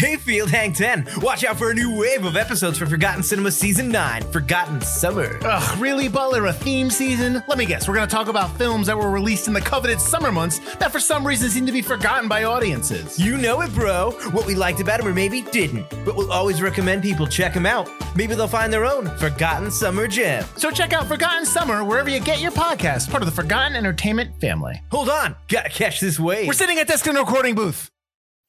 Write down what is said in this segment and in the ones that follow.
Hey, Field Hang 10! Watch out for a new wave of episodes for Forgotten Cinema Season 9, Forgotten Summer. Ugh, really, Butler? A theme season? Let me guess, we're gonna talk about films that were released in the coveted summer months that for some reason seem to be forgotten by audiences. You know it, bro. What we liked about them or maybe didn't. But we'll always recommend people check them out. Maybe they'll find their own Forgotten Summer gem. So check out Forgotten Summer wherever you get your podcast, part of the Forgotten Entertainment family. Hold on, gotta catch this wave. We're sitting at desk in a recording booth.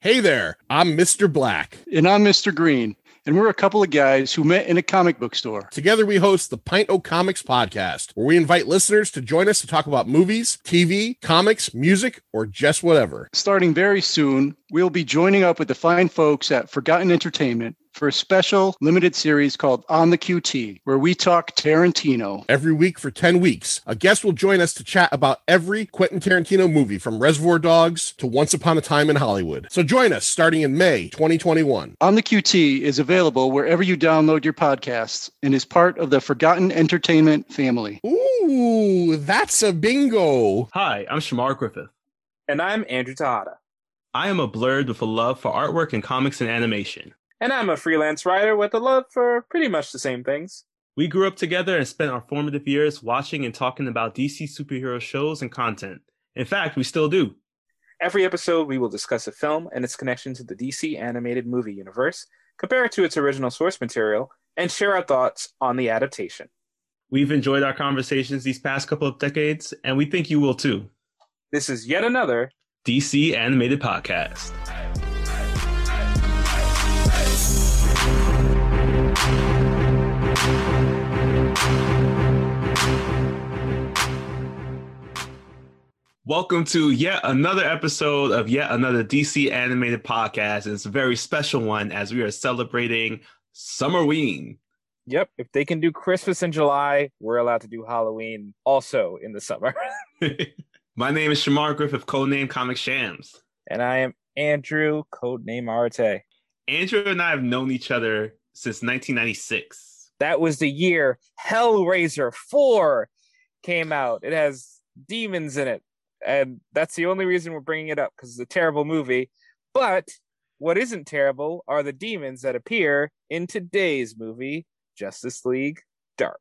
Hey there, I'm Mr. Black. And I'm Mr. Green. And we're a couple of guys who met in a comic book store. Together, we host the Pint O Comics podcast, where we invite listeners to join us to talk about movies, TV, comics, music, or just whatever. Starting very soon, we'll be joining up with the fine folks at Forgotten Entertainment for a special limited series called On the QT, where we talk Tarantino. Every week for 10 weeks, a guest will join us to chat about every Quentin Tarantino movie from Reservoir Dogs to Once Upon a Time in Hollywood. So join us starting in May 2021. On the QT is available wherever you download your podcasts and is part of the Forgotten Entertainment family. Ooh, that's a bingo. Hi, I'm Shamar Griffith. And I'm Andrew Tahada. I am a blurred with a love for artwork and comics and animation. And I'm a freelance writer with a love for pretty much the same things. We grew up together and spent our formative years watching and talking about DC superhero shows and content. In fact, we still do. Every episode, we will discuss a film and its connection to the DC animated movie universe, compare it to its original source material, and share our thoughts on the adaptation. We've enjoyed our conversations these past couple of decades, and we think you will too. This is yet another DC Animated Podcast. Welcome to yet another episode of yet another DC animated podcast. And it's a very special one as we are celebrating Summerween. Yep. If they can do Christmas in July, we're allowed to do Halloween also in the summer. My name is Shamar Griffith, codename Comic Shams. and I am Andrew, codename Arte. Andrew and I have known each other since 1996. That was the year Hellraiser 4 came out. It has demons in it. And that's the only reason we're bringing it up because it's a terrible movie. But what isn't terrible are the demons that appear in today's movie, Justice League Dark.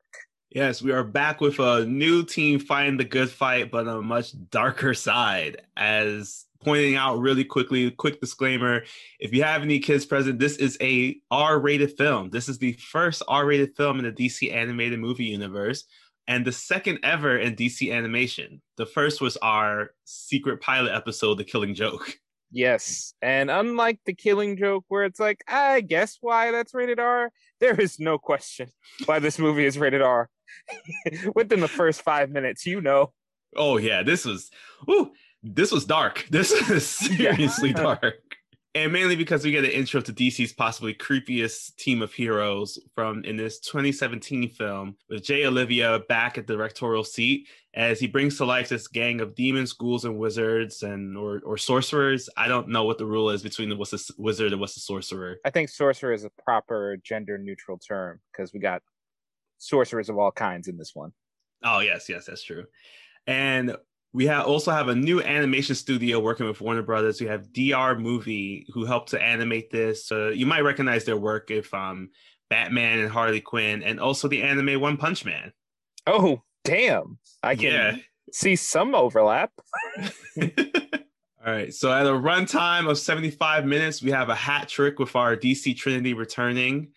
Yes, we are back with a new team fighting the good fight, but on a much darker side. As pointing out really quickly, quick disclaimer: if you have any kids present, this is a R-rated film. This is the first R-rated film in the DC animated movie universe, and the second ever in DC animation. The first was our secret pilot episode, The Killing Joke. Yes. And unlike the killing joke, where it's like, I guess why that's rated R, there is no question why this movie is rated R. Within the first five minutes, you know. Oh yeah, this was, ooh, this was dark. This is seriously dark. And mainly because we get an intro to DC's possibly creepiest team of heroes from in this 2017 film with Jay Oliva back at the directorial seat as he brings to life this gang of demons, ghouls, and wizards and or, or sorcerers. I don't know what the rule is between the what's a wizard and what's a sorcerer. I think sorcerer is a proper gender neutral term because we got sorcerers of all kinds in this one. Oh yes, yes, that's true. And we have also have a new animation studio working with Warner Brothers. We have DR Movie who helped to animate this. You might recognize their work if um, Batman and Harley Quinn, and also the anime One Punch Man. Oh, damn. I can Yeah. see some overlap. All right. So at a runtime of 75 minutes, we have a hat trick with our DC Trinity returning,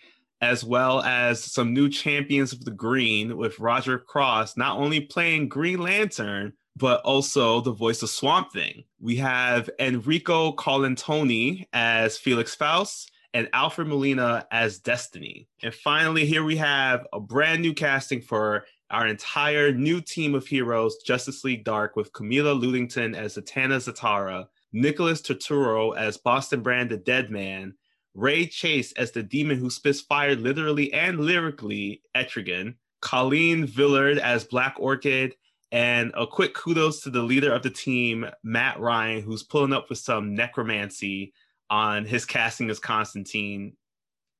as well as some new champions of the green with Roger Cross not only playing Green Lantern, but also the voice of Swamp Thing. We have Enrico Colantoni as Felix Faust and Alfred Molina as Destiny. And finally, here we have a brand new casting for our entire new team of heroes, Justice League Dark, with Camilla Luddington as Zatanna Zatara, Nicholas Turturro as Boston Brand the Dead Man, Ray Chase as the demon who spits fire literally and lyrically, Etrigan, Colleen Villard as Black Orchid, and a quick kudos to the leader of the team, Matt Ryan, who's pulling up with some necromancy on his casting as Constantine.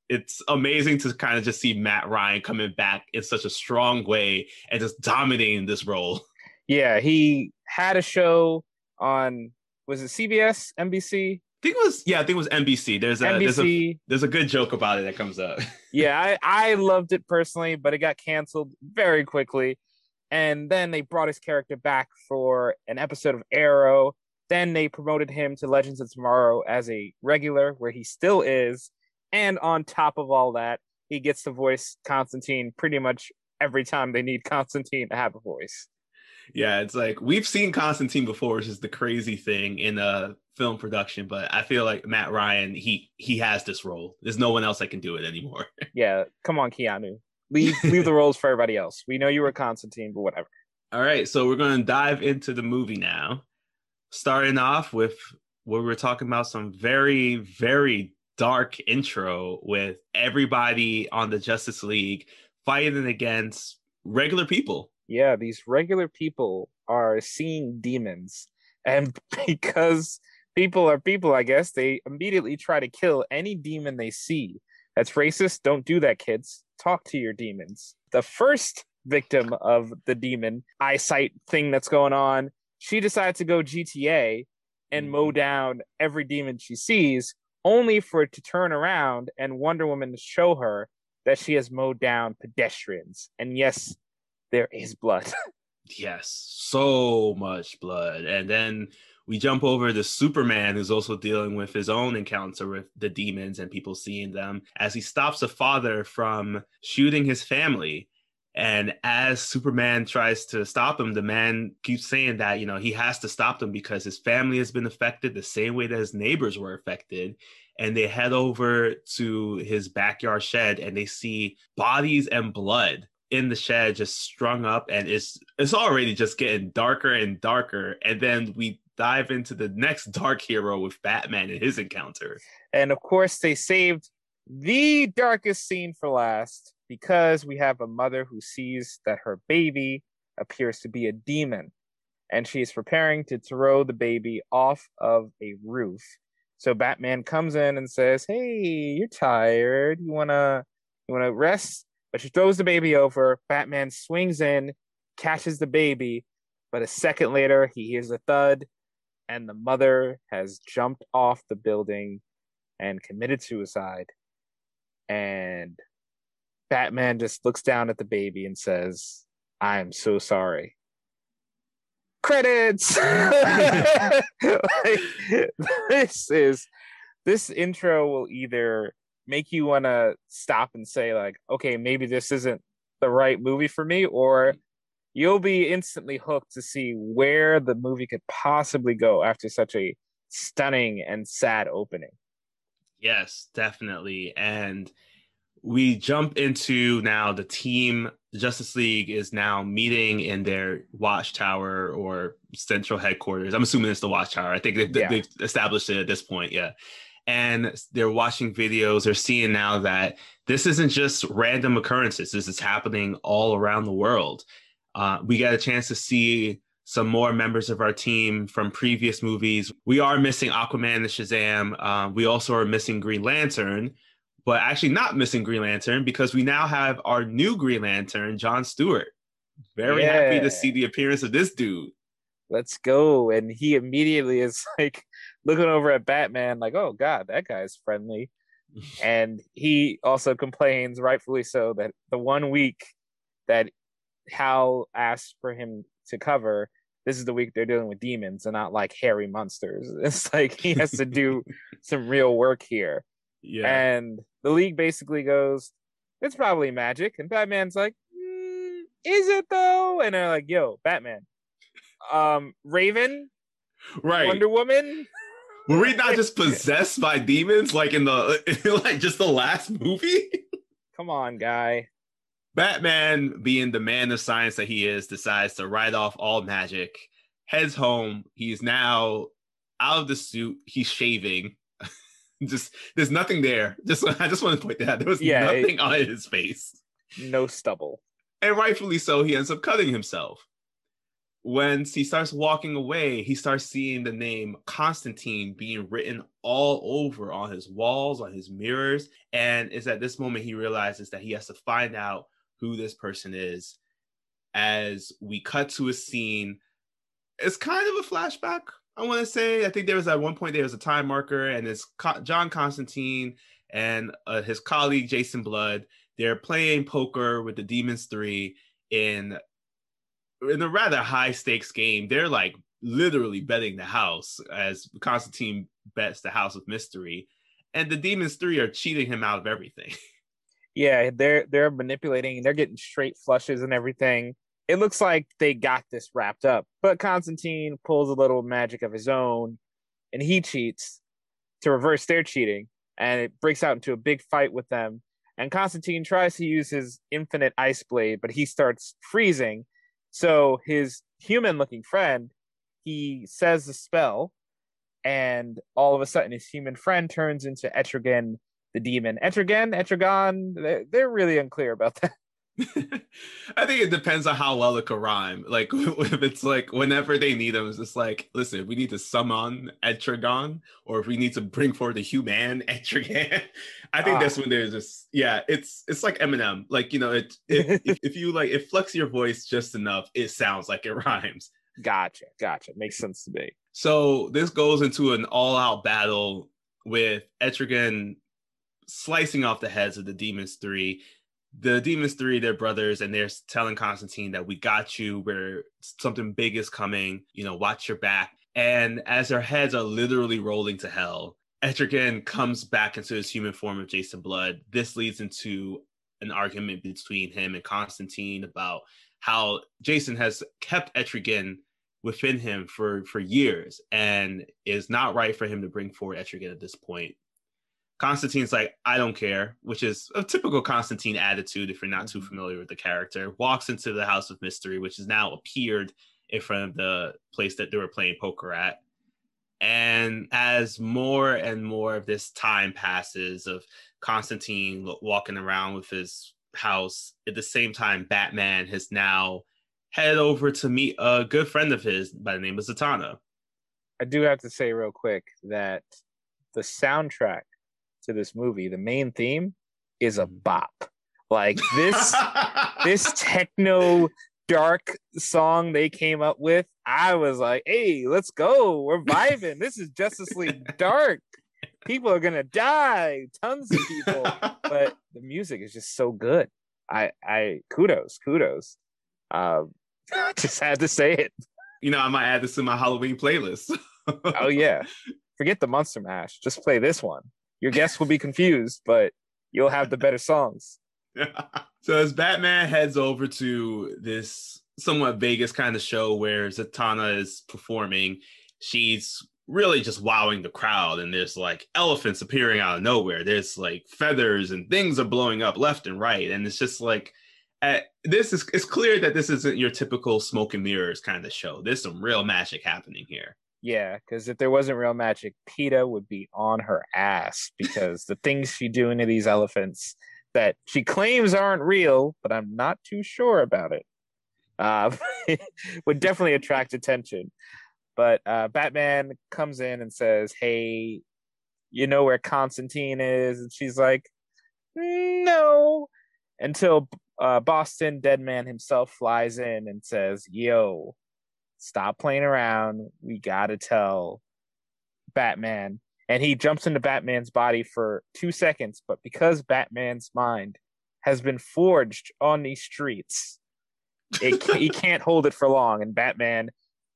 It's amazing to kind of just see Matt Ryan coming back in such a strong way and just dominating this role. Yeah, he had a show on was it CBS, NBC? I think it was yeah, I think it was NBC. There's a there's a there's a good joke about it that comes up. yeah, I, I loved it personally, but it got canceled very quickly. And then they brought his character back for an episode of Arrow. Then they promoted him to Legends of Tomorrow as a regular, where he still is. And on top of all that, he gets to voice Constantine pretty much every time they need Constantine to have a voice. Yeah, it's like we've seen Constantine before, which is the crazy thing in a film production. But I feel like Matt Ryan, he he has this role. There's no one else that can do it anymore. Yeah, come on, Keanu. Leave leave the roles for everybody else. We know you were Constantine, but whatever. All right, so we're going to dive into the movie now. Starting off with where we're talking about some very, very dark intro with everybody on the Justice League fighting against regular people. Yeah, these regular people are seeing demons. And because people are people, I guess, they immediately try to kill any demon they see. That's racist. Don't do that, kids. Talk to your demons. The first victim of the demon eyesight thing that's going on, she decides to go GTA and mow mm-hmm. down every demon she sees, only for it to turn around and Wonder Woman to show her that she has mowed down pedestrians. And yes, there is blood. Yes, so much blood. And then we jump over to Superman, who's also dealing with his own encounter with the demons and people seeing them as he stops a father from shooting his family. And as Superman tries to stop him, the man keeps saying that, you know, he has to stop them because his family has been affected the same way that his neighbors were affected. And they head over to his backyard shed and they see bodies and blood in the shed just strung up and it's it's already just getting darker and darker and then we dive into the next dark hero with batman and his encounter And of course, they saved the darkest scene for last because we have a mother who sees that her baby appears to be a demon and she is preparing to throw the baby off of a roof. So Batman comes in and says, "Hey, you're tired. You want to you want to rest?" But she throws the baby over. Batman swings in, catches the baby, but a second later he hears a thud and the mother has jumped off the building and committed suicide. And Batman just looks down at the baby and says, I am so sorry. Credits! Like, this is this intro will either make you want to stop and say, like, okay, maybe this isn't the right movie for me, or you'll be instantly hooked to see where the movie could possibly go after such a stunning and sad opening. yes definitely. And we jump into now the team. Justice league is now meeting in their watchtower or central headquarters. I'm assuming it's the watchtower. I think they've, Yeah. they've established it at this point yeah. And they're watching videos. They're seeing now that this isn't just random occurrences. This is happening all around the world uh, we get a chance to see some more members of our team from previous movies. We are missing Aquaman and Shazam. Um, we also are missing Green Lantern, but actually not missing Green Lantern because we now have our new Green Lantern, John Stewart. Very happy to see the appearance of this dude. Let's go. And he immediately is like looking over at Batman, like, oh God, that guy's friendly. and he also complains, rightfully so, that the one week that Hal asked for him to cover, this is the week they're dealing with demons and not like hairy monsters. It's like he has to do some real work here. Yeah. And the league basically goes, it's probably magic. And Batman's like, "Mm, is it though? And they're like, yo, Batman, um, Raven, right. Wonder Woman. Were we not just possessed by demons like in the like just the last movie? Come on, guy. Batman, being the man of science that he is, decides to write off all magic, heads home. He's now out of the suit. He's shaving. just there's nothing there. Just I just want to point that out. There was Yeah, it- nothing on his face. No stubble. And rightfully so, he ends up cutting himself. When he starts walking away, he starts seeing the name Constantine being written all over on his walls, on his mirrors. And it's at this moment he realizes that he has to find out who this person is. As we cut to a scene, it's kind of a flashback I want to say I think there was at one point there was a time marker, and it's John Constantine and uh, his colleague Jason Blood. They're playing poker with the Demons Three in in a rather high stakes game. They're like literally betting the house as Constantine bets the house of mystery, and the Demons Three are cheating him out of everything. Yeah, they're they're manipulating. They're getting straight flushes and everything. It looks like they got this wrapped up, but Constantine pulls a little magic of his own, and he cheats to reverse their cheating, and it breaks out into a big fight with them. And Constantine tries to use his infinite ice blade, but he starts freezing. So his human-looking friend, he says the spell, and all of a sudden his human friend turns into Etrigan the demon. Etrigan, Etrigan, they're, they're really unclear about that. I think it depends on how well it could rhyme. Like if it's like whenever they need them, it's just like, listen, we need to summon Etrigan, or if we need to bring forward the human Etrigan. I think Ah. that's when there's just yeah, it's it's like Eminem. Like you know, it if, if if you like if flex your voice just enough, it sounds like it rhymes. Gotcha, gotcha. Makes sense to me. So this goes into an all-out battle with Etrigan slicing off the heads of the Demons Three. The Demons Three, they're brothers, and they're telling Constantine that we got you. Where something big is coming. You know, watch your back. And as their heads are literally rolling to hell, Etrigan comes back into his human form of Jason Blood. This leads into an argument between him and Constantine about how Jason has kept Etrigan within him for for years and is not right for him to bring forward Etrigan at this point. Constantine's like, I don't care, which is a typical Constantine attitude if you're not too mm-hmm. familiar with the character. Walks into the House of Mystery, which has now appeared in front of the place that they were playing poker at. And as more and more of this time passes of Constantine walking around with his house, at the same time, Batman has now head over to meet a good friend of his by the name of Zatanna. I do have to say real quick that the soundtrack to this movie, the main theme, is a bop. Like this this techno dark song they came up with, I was like, hey, let's go. We're vibing. This is Justice League Dark. People are gonna die. Tons of people. But the music is just so good. I I kudos, kudos. Um just had to say it. you know, I might add this to my Halloween playlist. Oh yeah. Forget the Monster Mash. Just play this one. Your guests will be confused, but you'll have the better songs. so as Batman heads over to this somewhat Vegas kind of show where Zatanna is performing, she's really just wowing the crowd and there's like elephants appearing out of nowhere. There's like feathers and things are blowing up left and right. And it's just like at, this is it's clear that this isn't your typical smoke and mirrors kind of show. There's some real magic happening here. Yeah, because if there wasn't real magic, PETA would be on her ass because the things she doing to these elephants that she claims aren't real, but I'm not too sure about it, uh, would definitely attract attention. But uh, Batman comes in and says, "Hey, you know where Constantine is?" And she's like, "No." Until uh, Boston Deadman himself flies in and says, "Yo, stop playing around. We gotta tell Batman." And he jumps into Batman's body for two seconds, but because Batman's mind has been forged on these streets, it, he can't hold it for long, and Batman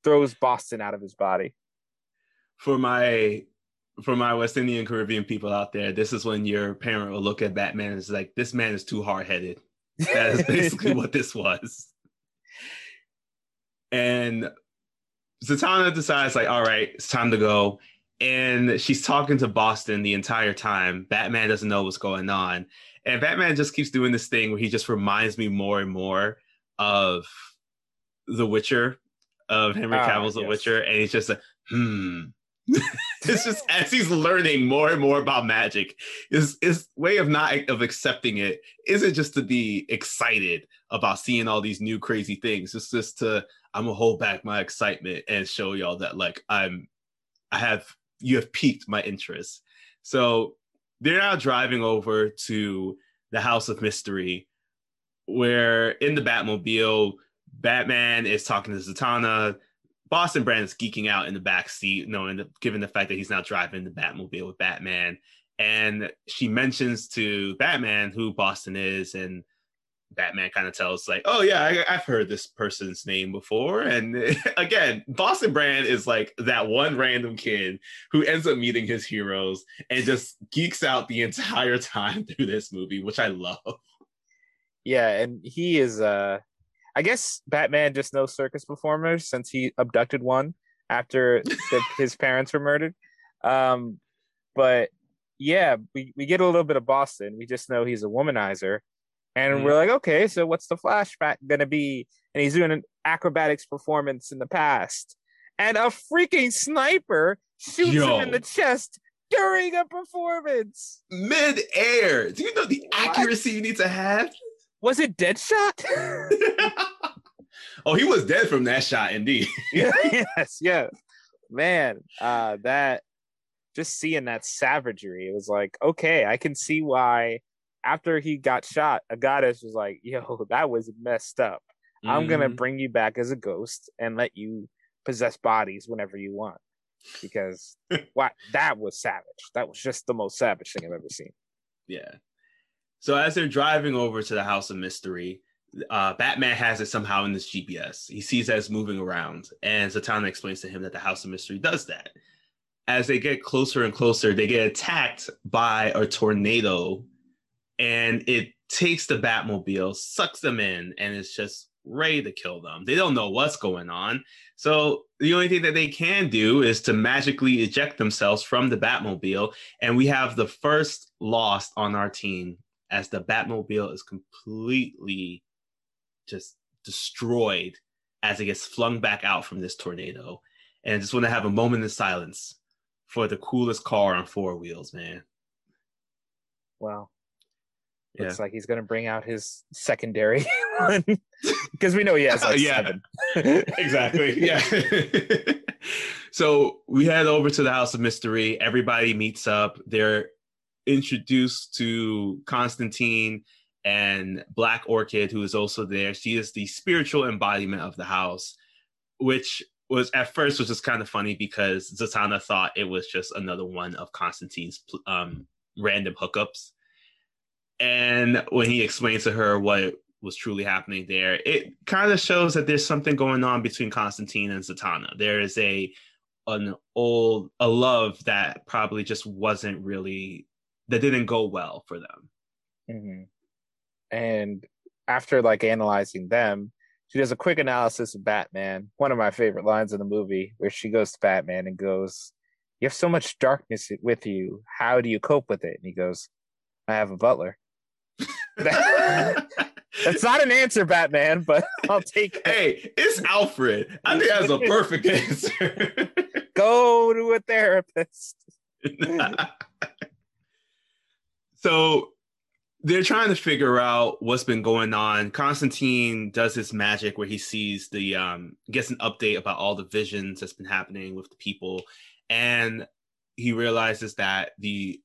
throws Boston out of his body. for my for my West Indian Caribbean people out there, this is when your parent will look at Batman and is like, "This man is too hard headed." That is basically what this was. And Zatanna decides, like, all right, it's time to go. And she's talking to Boston the entire time. Batman doesn't know what's going on. And Batman just keeps doing this thing where he just reminds me more and more of The Witcher, of Henry Ah, Cavill's The yes. Witcher. And he's just like, hmm. it's just as he's learning more and more about magic, his his way of not of accepting it isn't just to be excited about seeing all these new crazy things. It's just to I'm gonna hold back my excitement and show y'all that like I'm I have you have piqued my interest. So they're now driving over to the House of Mystery, where in the Batmobile, Batman is talking to Zatanna. Boston Brand is geeking out in the back seat, knowing that, given the fact that he's now driving the Batmobile with Batman. And she mentions to Batman who Boston is, and Batman kind of tells like, "Oh yeah, I, have heard this person's name before." And again, Boston Brand is like that one random kid who ends up meeting his heroes and just geeks out the entire time through this movie, which I love. Yeah, and he is. uh I guess Batman just knows circus performers since he abducted one after the, his parents were murdered. Um, but yeah, we, we get a little bit of Boston. We just know he's a womanizer and mm we're like, okay, so what's the flashback gonna be? And he's doing an acrobatics performance in the past. And a freaking sniper shoots Yo. him in the chest during a performance. Mid air. Do you know the accuracy what? you need to have? Was it Deadshot? oh, he was dead from that shot, indeed. yes, yes. Man, uh, that just seeing that savagery, it was like, okay, I can see why after he got shot, a goddess was like, "Yo, that was messed up. Mm-hmm. I'm gonna mm-hmm. bring you back as a ghost and let you possess bodies whenever you want." Because what that was savage. That was just the most savage thing I've ever seen. Yeah. So as they're driving over to the House of Mystery, uh, Batman has it somehow in this GPS. He sees that it's moving around, and Zatanna explains to him that the House of Mystery does that. As they get closer and closer, they get attacked by a tornado and it takes the Batmobile, sucks them in, and it's just ready to kill them. They don't know what's going on. So the only thing that they can do is to magically eject themselves from the Batmobile. And we have the first lost on our team as the Batmobile is completely just destroyed as it gets flung back out from this tornado. And I just want to have a moment of silence for the coolest car on four wheels, man. Wow. Looks yeah. like he's going to bring out his secondary one because we know he has like yeah, exactly. Yeah. so we head over to the House of Mystery. Everybody meets up. They're introduced to Constantine and Black Orchid, who is also there. She is the spiritual embodiment of the house, which was at first was just kind of funny because Zatanna thought it was just another one of Constantine's um, random hookups and when he explains to her what was truly happening there, it kind of shows that there's something going on between Constantine and Zatanna. There is a an old a love that probably just wasn't really that didn't go well for them. Mm-hmm. And after like analyzing them, she does a quick analysis of Batman. One of my favorite lines in the movie, where she goes to Batman and goes, "You have so much darkness with you. How do you cope with it?" And he goes, "I have a butler." That's not an answer, Batman, but I'll take it. Hey, it's Alfred. I think that's a perfect answer. Go to a therapist. so they're trying to figure out what's been going on. Constantine does his magic where he sees the um gets an update about all the visions that's been happening with the people and he realizes that the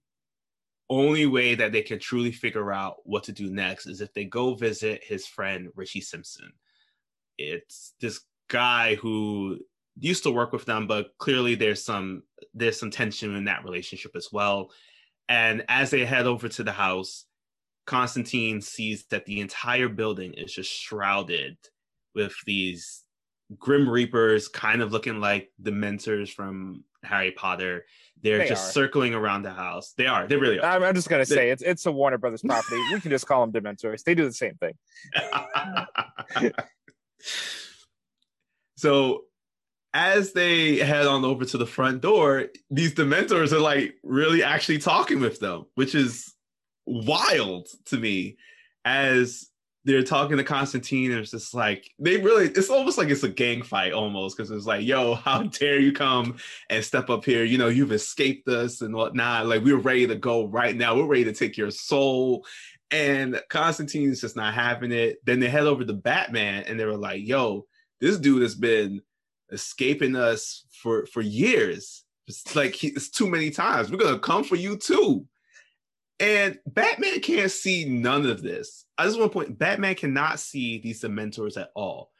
only way that they can truly figure out what to do next is if they go visit his friend Richie Simpson. It's this guy who used to work with them, but clearly there's some there's some tension in that relationship as well. And as they head over to the house, Constantine sees that the entire building is just shrouded with these grim reapers, kind of looking like the mentors from Harry Potter. They're they just are. circling around the house. They are. They really are. I'm, I'm just gonna they, say it's it's a Warner Brothers property. we can just call them Dementors. They do the same thing. so as they head on over to the front door, these Dementors are like really actually talking with them, which is wild to me. As they're talking to Constantine, and it's just like they really it's almost like it's a gang fight almost because it's like, yo, how dare you come and step up here? You know, you've escaped us and whatnot. Like we're ready to go right now. We're ready to take your soul. And Constantine's just not having it. Then they head over to Batman and they were like, yo, this dude has been escaping us for for years. It's like he, it's too many times. We're gonna come for you too. And Batman can't see none of this. I just want to point Batman cannot see these Dementors at all.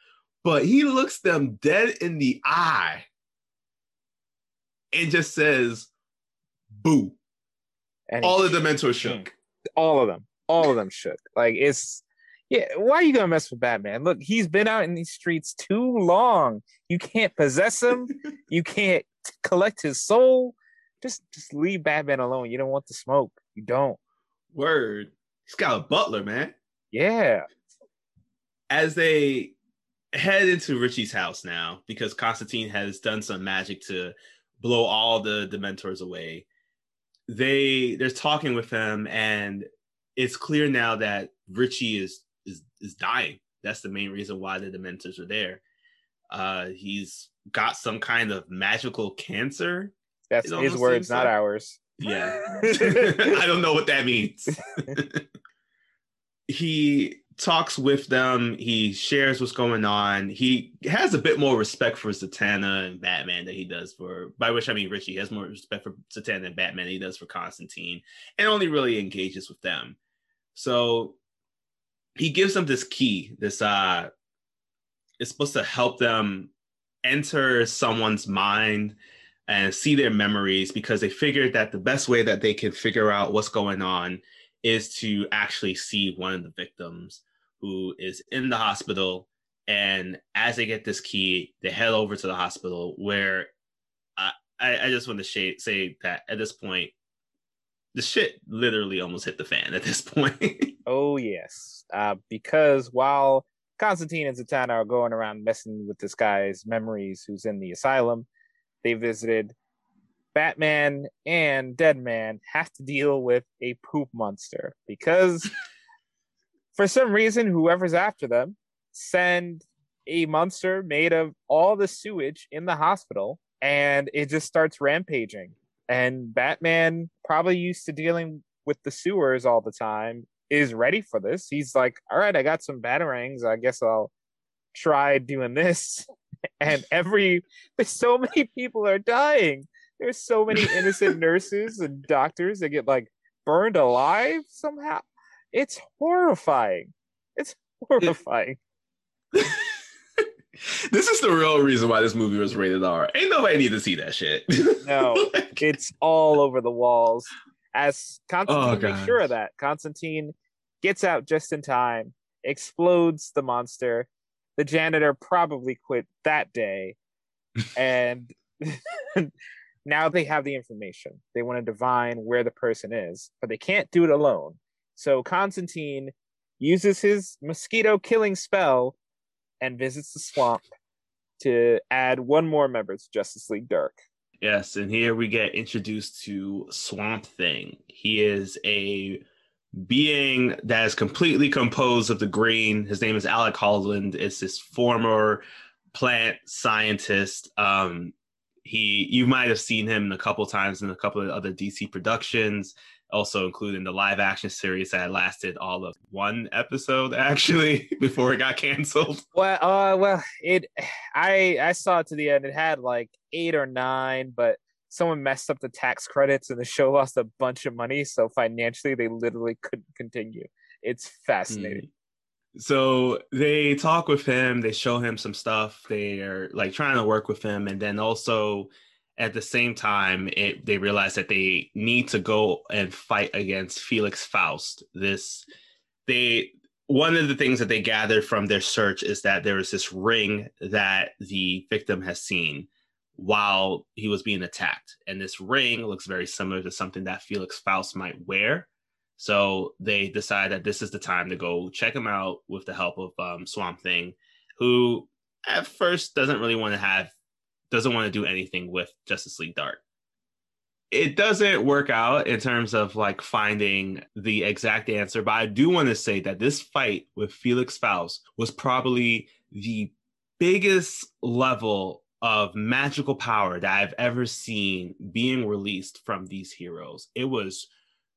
but he looks them dead in the eye and just says, "Boo!" And All of the mentors hmm. shook. all of them all of them shook like it's yeah why are you gonna mess with batman look he's been out in these streets too long you can't possess him you can't collect his soul just just leave batman alone you don't want the smoke you don't Word. He's got a butler, man. Yeah As they head into Richie's house now, because Constantine has done some magic to blow all the Dementors away. They they're talking with him, and it's clear now that Richie is is is dying. That's the main reason why the Dementors are there. Uh, he's got some kind of magical cancer. that's his words not like- ours Yeah. I don't know what that means. he talks with them. He shares what's going on. He has a bit more respect for Zatanna and Batman than he does for, by which I mean Richie has more respect for Zatanna and Batman than he does for Constantine, and only really engages with them. So he gives them this key. This uh, it's supposed to help them enter someone's mind and see their memories because they figured that the best way that they can figure out what's going on is to actually see one of the victims who is in the hospital and as they get this key they head over to the hospital where i i, I just want to sh- say that at this point the shit literally almost hit the fan at this point Oh yes, uh, because while Constantine and Zatanna are going around messing with this guy's memories, who's in the asylum, they visited. Batman and Deadman have to deal with a poop monster because, for some reason, whoever's after them send a monster made of all the sewage in the hospital, and it just starts rampaging. And Batman, probably used to dealing with the sewers all the time, is ready for this. He's like, all right, I got some batarangs. I guess I'll try doing this. And every there's so many people are dying. There's so many innocent nurses and doctors that get like burned alive somehow. It's horrifying. It's horrifying. this is the real reason why this movie was rated r ain't nobody need to see that shit No. Like, It's all over the walls. As Constantine Oh, makes sure of that, Constantine gets out just in time, explodes the monster. The janitor probably quit that day. and now they have the information. They want to divine where the person is, but they can't do it alone. So Constantine uses his mosquito killing spell and visits the swamp to add one more member to Justice League Dark. Yes, and here we get introduced to Swamp Thing. He is a being that is completely composed of the green. His name is Alec Holland. It's this former plant scientist. Um, he you might have seen him a couple times in a couple of other DC productions, also including the live action series that lasted all of one episode actually before it got canceled. Well, uh, well, it, I, I saw it to the end. It had like eight or nine, but someone messed up the tax credits, and the show lost a bunch of money. So financially, they literally couldn't continue. It's fascinating. So they talk with him they show him some stuff they are like trying to work with him and then also at the same time it, they realize that they need to go and fight against felix faust. This they one of the things that they gathered from their search is that there was this ring that the victim has seen while he was being attacked and this ring looks very similar to something that felix faust might wear so they decide that this is the time to go check him out with the help of um, Swamp Thing, who at first doesn't really want to have, doesn't want to do anything with Justice League Dark. It doesn't work out in terms of like finding the exact answer, but I do want to say that this fight with Felix Faust was probably the biggest level of magical power that I've ever seen being released from these heroes. It was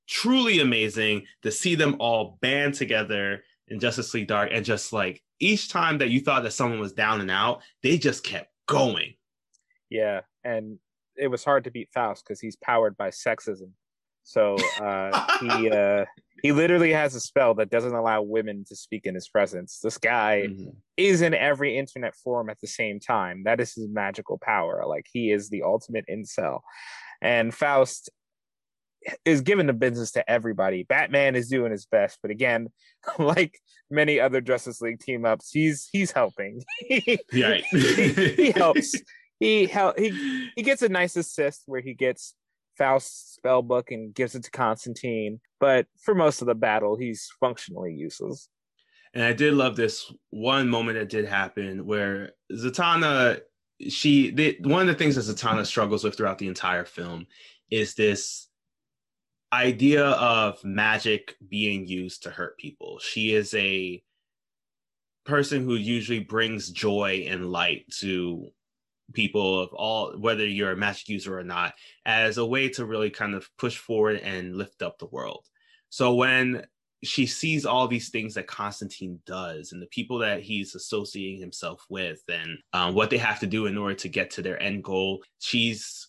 truly amazing to see them all band together in Justice League Dark and just like each time that you thought that someone was down and out, they just kept going. Yeah, and it was hard to beat Faust because he's powered by sexism. So uh, he uh, he literally has a spell that doesn't allow women to speak in his presence. This guy Mhm. is in every internet forum at the same time. That is his magical power. Like he is the ultimate incel. And Faust is giving the business to everybody. Batman is doing his best, but again, like many other Justice League team ups, he's he's helping. Right. he helps. He help he he gets a nice assist where he gets Faust's spell book and gives it to Constantine, but for most of the battle, he's functionally useless. And I did love this one moment that did happen where Zatanna, she, the, one of the things that Zatanna struggles with throughout the entire film is this idea of magic being used to hurt people. She is a person who usually brings joy and light to people of all whether you're a magic user or not as a way to really kind of push forward and lift up the world so when she sees all these things that Constantine does and the people that he's associating himself with and um, what they have to do in order to get to their end goal. She's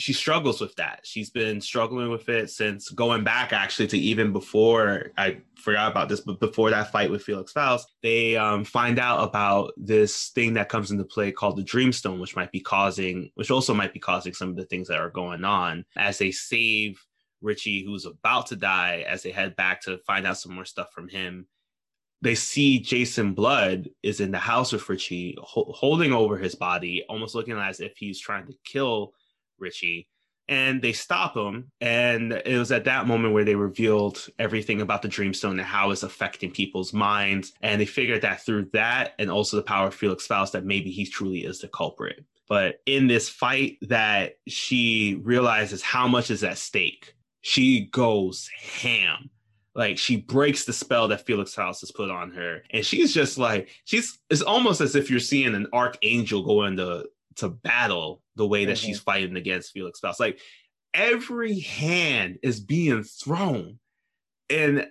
she struggles with that. She's been struggling with it since going back actually to even before I forgot about this, but before that fight with Felix Faust, they um, find out about this thing that comes into play called the Dreamstone, which might be causing, which also might be causing some of the things that are going on as they save Richie, who's about to die, as they head back to find out some more stuff from him. They see Jason Blood is in the house with Richie, ho- holding over his body, almost looking as if he's trying to kill Richie. And they stop him. And it was at that moment where they revealed everything about the Dreamstone and how it's affecting people's minds. And they figured that through that and also the power of Felix Faust, that maybe he truly is the culprit. But in this fight, that she realizes how much is at stake she goes ham. Like she breaks the spell that Felix Faust has put on her. And she's just like, she's it's almost as if you're seeing an archangel go into to battle the way that Mhm. she's fighting against Felix Faust. Like every hand is being thrown. And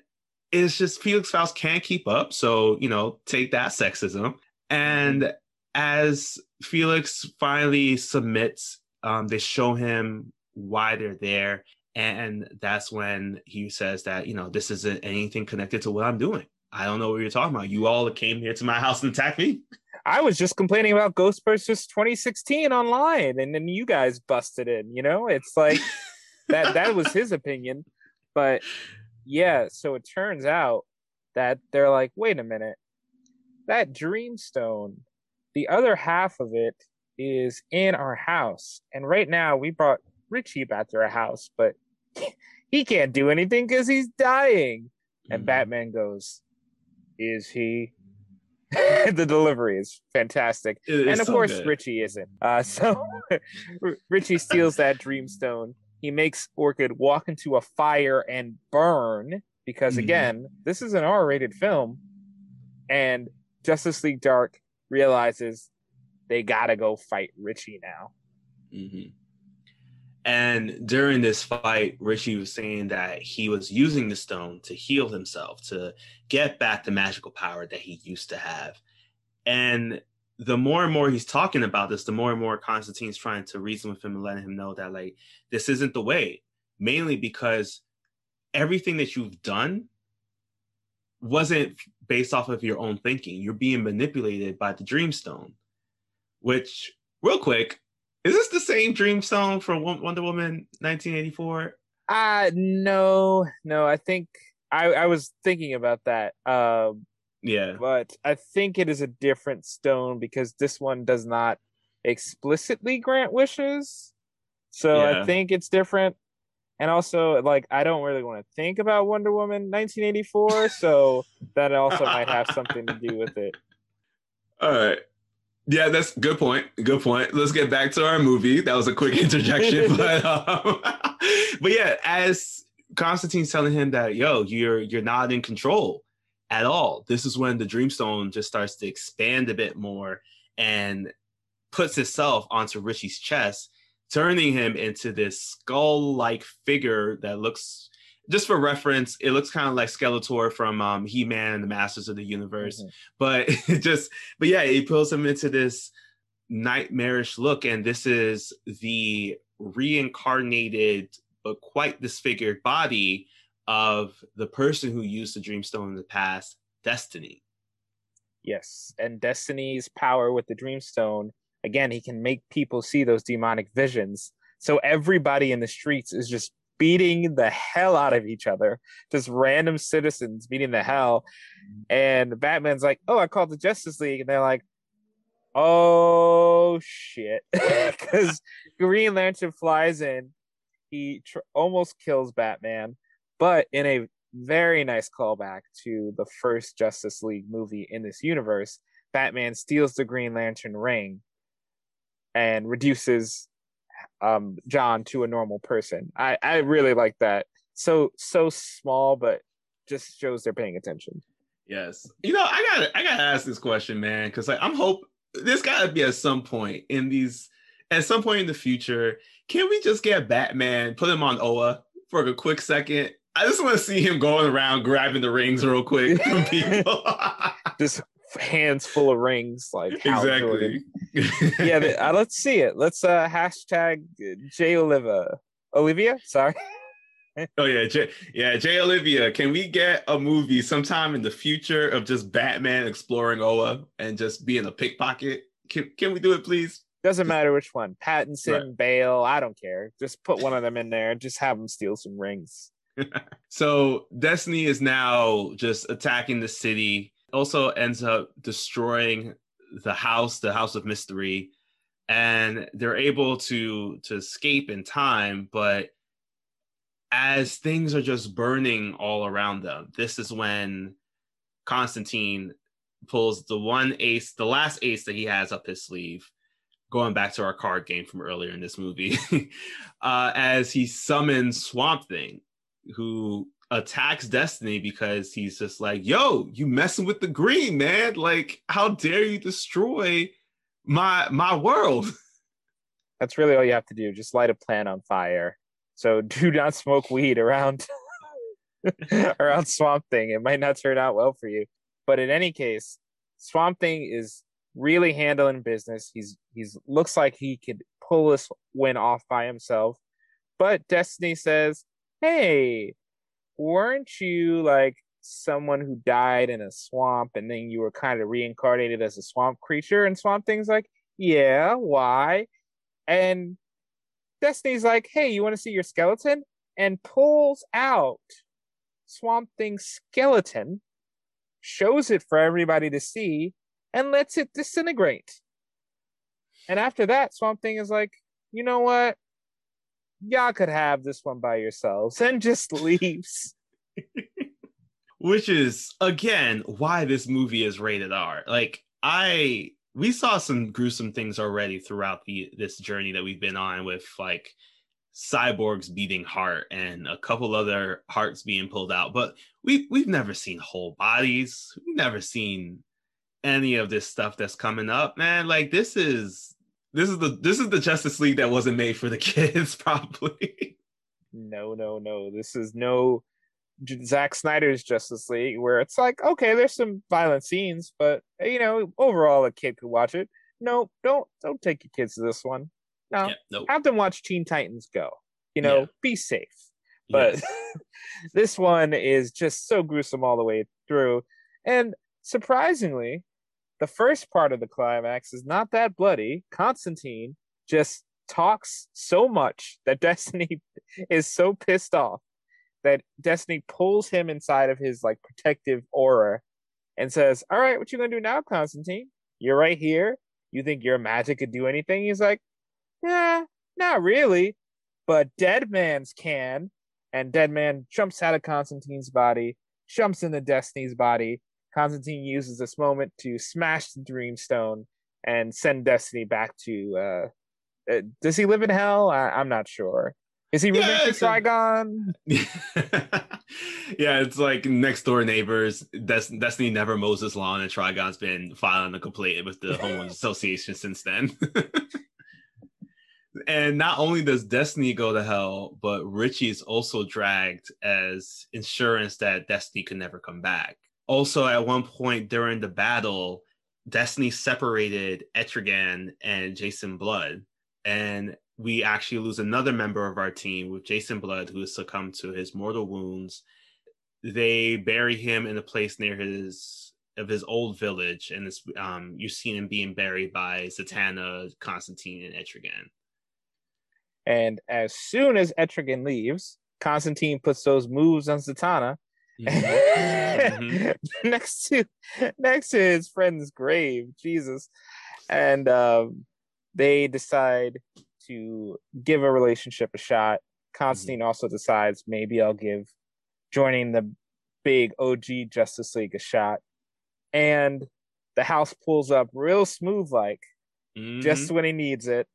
it's just Felix Faust can't keep up. So, you know, take that sexism. And as Felix finally submits, um, they show him why they're there. And that's when he says that, you know, this isn't anything connected to what I'm doing. I don't know what you're talking about. You all came here to my house and attacked me. I was just complaining about Ghostbusters 2016 online, and then you guys busted in. You know, it's like that. That was his opinion, but yeah. So it turns out that they're like, wait a minute, that Dreamstone, the other half of it is in our house, and right now we brought Richie back to our house, but he can't do anything because he's dying. And Mhm. Batman goes, "Is he?" the delivery is fantastic it's and of so course good. richie isn't uh, so richie steals that dreamstone he makes orchid walk into a fire and burn because Mhm. again this is an r-rated film and justice league dark realizes they gotta go fight richie now Mhm. And during this fight, Richie was saying that he was using the stone to heal himself, to get back the magical power that he used to have. And the more and more he's talking about this, the more and more Constantine's trying to reason with him and letting him know that, like, this isn't the way, mainly because everything that you've done wasn't based off of your own thinking. You're being manipulated by the Dreamstone, which, real quick, is this the same Dreamstone from Won- Wonder Woman 1984? uh no no i think i i was thinking about that um Yeah. but I think it is a different stone because this one does not explicitly grant wishes. So Yeah. I think it's different. And also, like, I don't really want to think about Wonder Woman 1984, so that also might have something to do with it. All right. Yeah, that's good point. Good point. Let's get back to our movie. That was a quick interjection, but um, but yeah, as Constantine's telling him that yo, you're you're not in control at all. This is when the Dreamstone just starts to expand a bit more and puts itself onto Richie's chest, turning him into this skull-like figure that looks. Just for reference, it looks kind of like Skeletor from um, He-Man and the Masters of the Universe Mhm. but it just but yeah it pulls him into this nightmarish look and this is the reincarnated but quite disfigured body of the person who used the Dreamstone in the past, Destiny. Yes, and Destiny's power with the Dreamstone, again, he can make people see those demonic visions. So everybody in the streets is just beating the hell out of each other, just random citizens beating the hell. And Batman's like, "Oh, I called the Justice League," and they're like, "Oh shit," because Green Lantern flies in, he tr- almost kills Batman, but in a very nice callback to the first Justice League movie in this universe, Batman steals the Green Lantern ring and reduces um, John to a normal person. I, I really like that. So so small, but just shows they're paying attention. Yes. You know, I gotta I gotta ask this question, man, because like I'm hope this gotta be at some point in these at some point in the future. Can we just get Batman, put him on Oa for a quick second? I just want to see him going around grabbing the rings real quick from people. Just hands full of rings, like exactly. Yeah, uh, let's see it. Let's uh hashtag J Olivia. Oliva, sorry. Oh yeah, J- yeah, Jay Oliva. Can we get a movie sometime in the future of just Batman exploring Oa and just being a pickpocket? Can can we do it, please? Doesn't matter which one. Pattinson, Right. Bale, I don't care. Just put one of them in there. And just have them steal some rings. So Destiny is now just attacking the city. Also ends up destroying the house, the House of Mystery, and they're able to to escape in time. But as things are just burning all around them, this is when Constantine pulls the one ace, the last ace that he has up his sleeve. Going back to our card game from earlier in this movie, uh, as he summons Swamp Thing, who attacks Destiny because he's just like, "Yo, you messing with the green, man? Like, how dare you destroy my my world?" That's really all you have to do. Just light a plant on fire. So do not smoke weed around around Swamp Thing. It might not turn out well for you. But in any case, Swamp Thing is really handling business. He's he's looks like he could pull this win off by himself. But Destiny says, "Hey, weren't you like someone who died in a swamp and then you were kind of reincarnated as a swamp creature?" And Swamp Thing's like, "Yeah, why?" And Destiny's like, hey, you want to see your skeleton? And pulls out Swamp Thing's skeleton, shows it for everybody to see, and lets it disintegrate. And after that, Swamp Thing is like, you know what? Y'all could have this one by yourselves, and just leaves. Which is again why this movie is rated R. Like I we saw some gruesome things already throughout the this journey that we've been on with like cyborgs beating heart and a couple other hearts being pulled out but we we've never seen whole bodies we've never seen any of this stuff that's coming up man like this is this is the this is the justice league that wasn't made for the kids probably no, no, no. This is no Zack Snyder's Justice League where it's like, okay, there's some violent scenes, but you know, overall a kid could watch it. No, don't don't take your kids to this one. No, yeah, nope. have them watch Teen Titans Go. You know, Yeah. be safe. But Yes. this one is just so gruesome all the way through. And surprisingly, the first part of the climax is not that bloody. Constantine just talks so much that Destiny is so pissed off that Destiny pulls him inside of his like protective aura and says, All right, what you gonna do now, Constantine? You're right here. You think your magic could do anything? He's like, Yeah, not really. But Dead Man's can. And Dead Man jumps out of Constantine's body, jumps into Destiny's body. Constantine uses this moment to smash the Dreamstone and send Destiny back to. Uh, uh, does he live in hell? I, I'm not sure. Is he Yeah, rooming to Trigon? yeah, it's like next door neighbors. Des- Destiny never mows his lawn, and Trigon's been filing a complaint with the homeowners association since then. and not only does Destiny go to hell, but Richie is also dragged as insurance that Destiny could never come back. Also, at one point during the battle, Destiny separated Etrigan and Jason Blood, and we actually lose another member of our team with Jason Blood, who has succumbed to his mortal wounds. They bury him in a place near his of his old village, and it's um you've seen him being buried by Zatanna, Constantine, and Etrigan. And as soon as Etrigan leaves, Constantine puts those moves on Zatanna Mhm. next to next to his friend's grave. Jesus. And um, they decide to give a relationship a shot. Constantine also decides maybe I'll give joining the big OG Justice League a shot. And the house pulls up real smooth like Mhm. just when he needs it.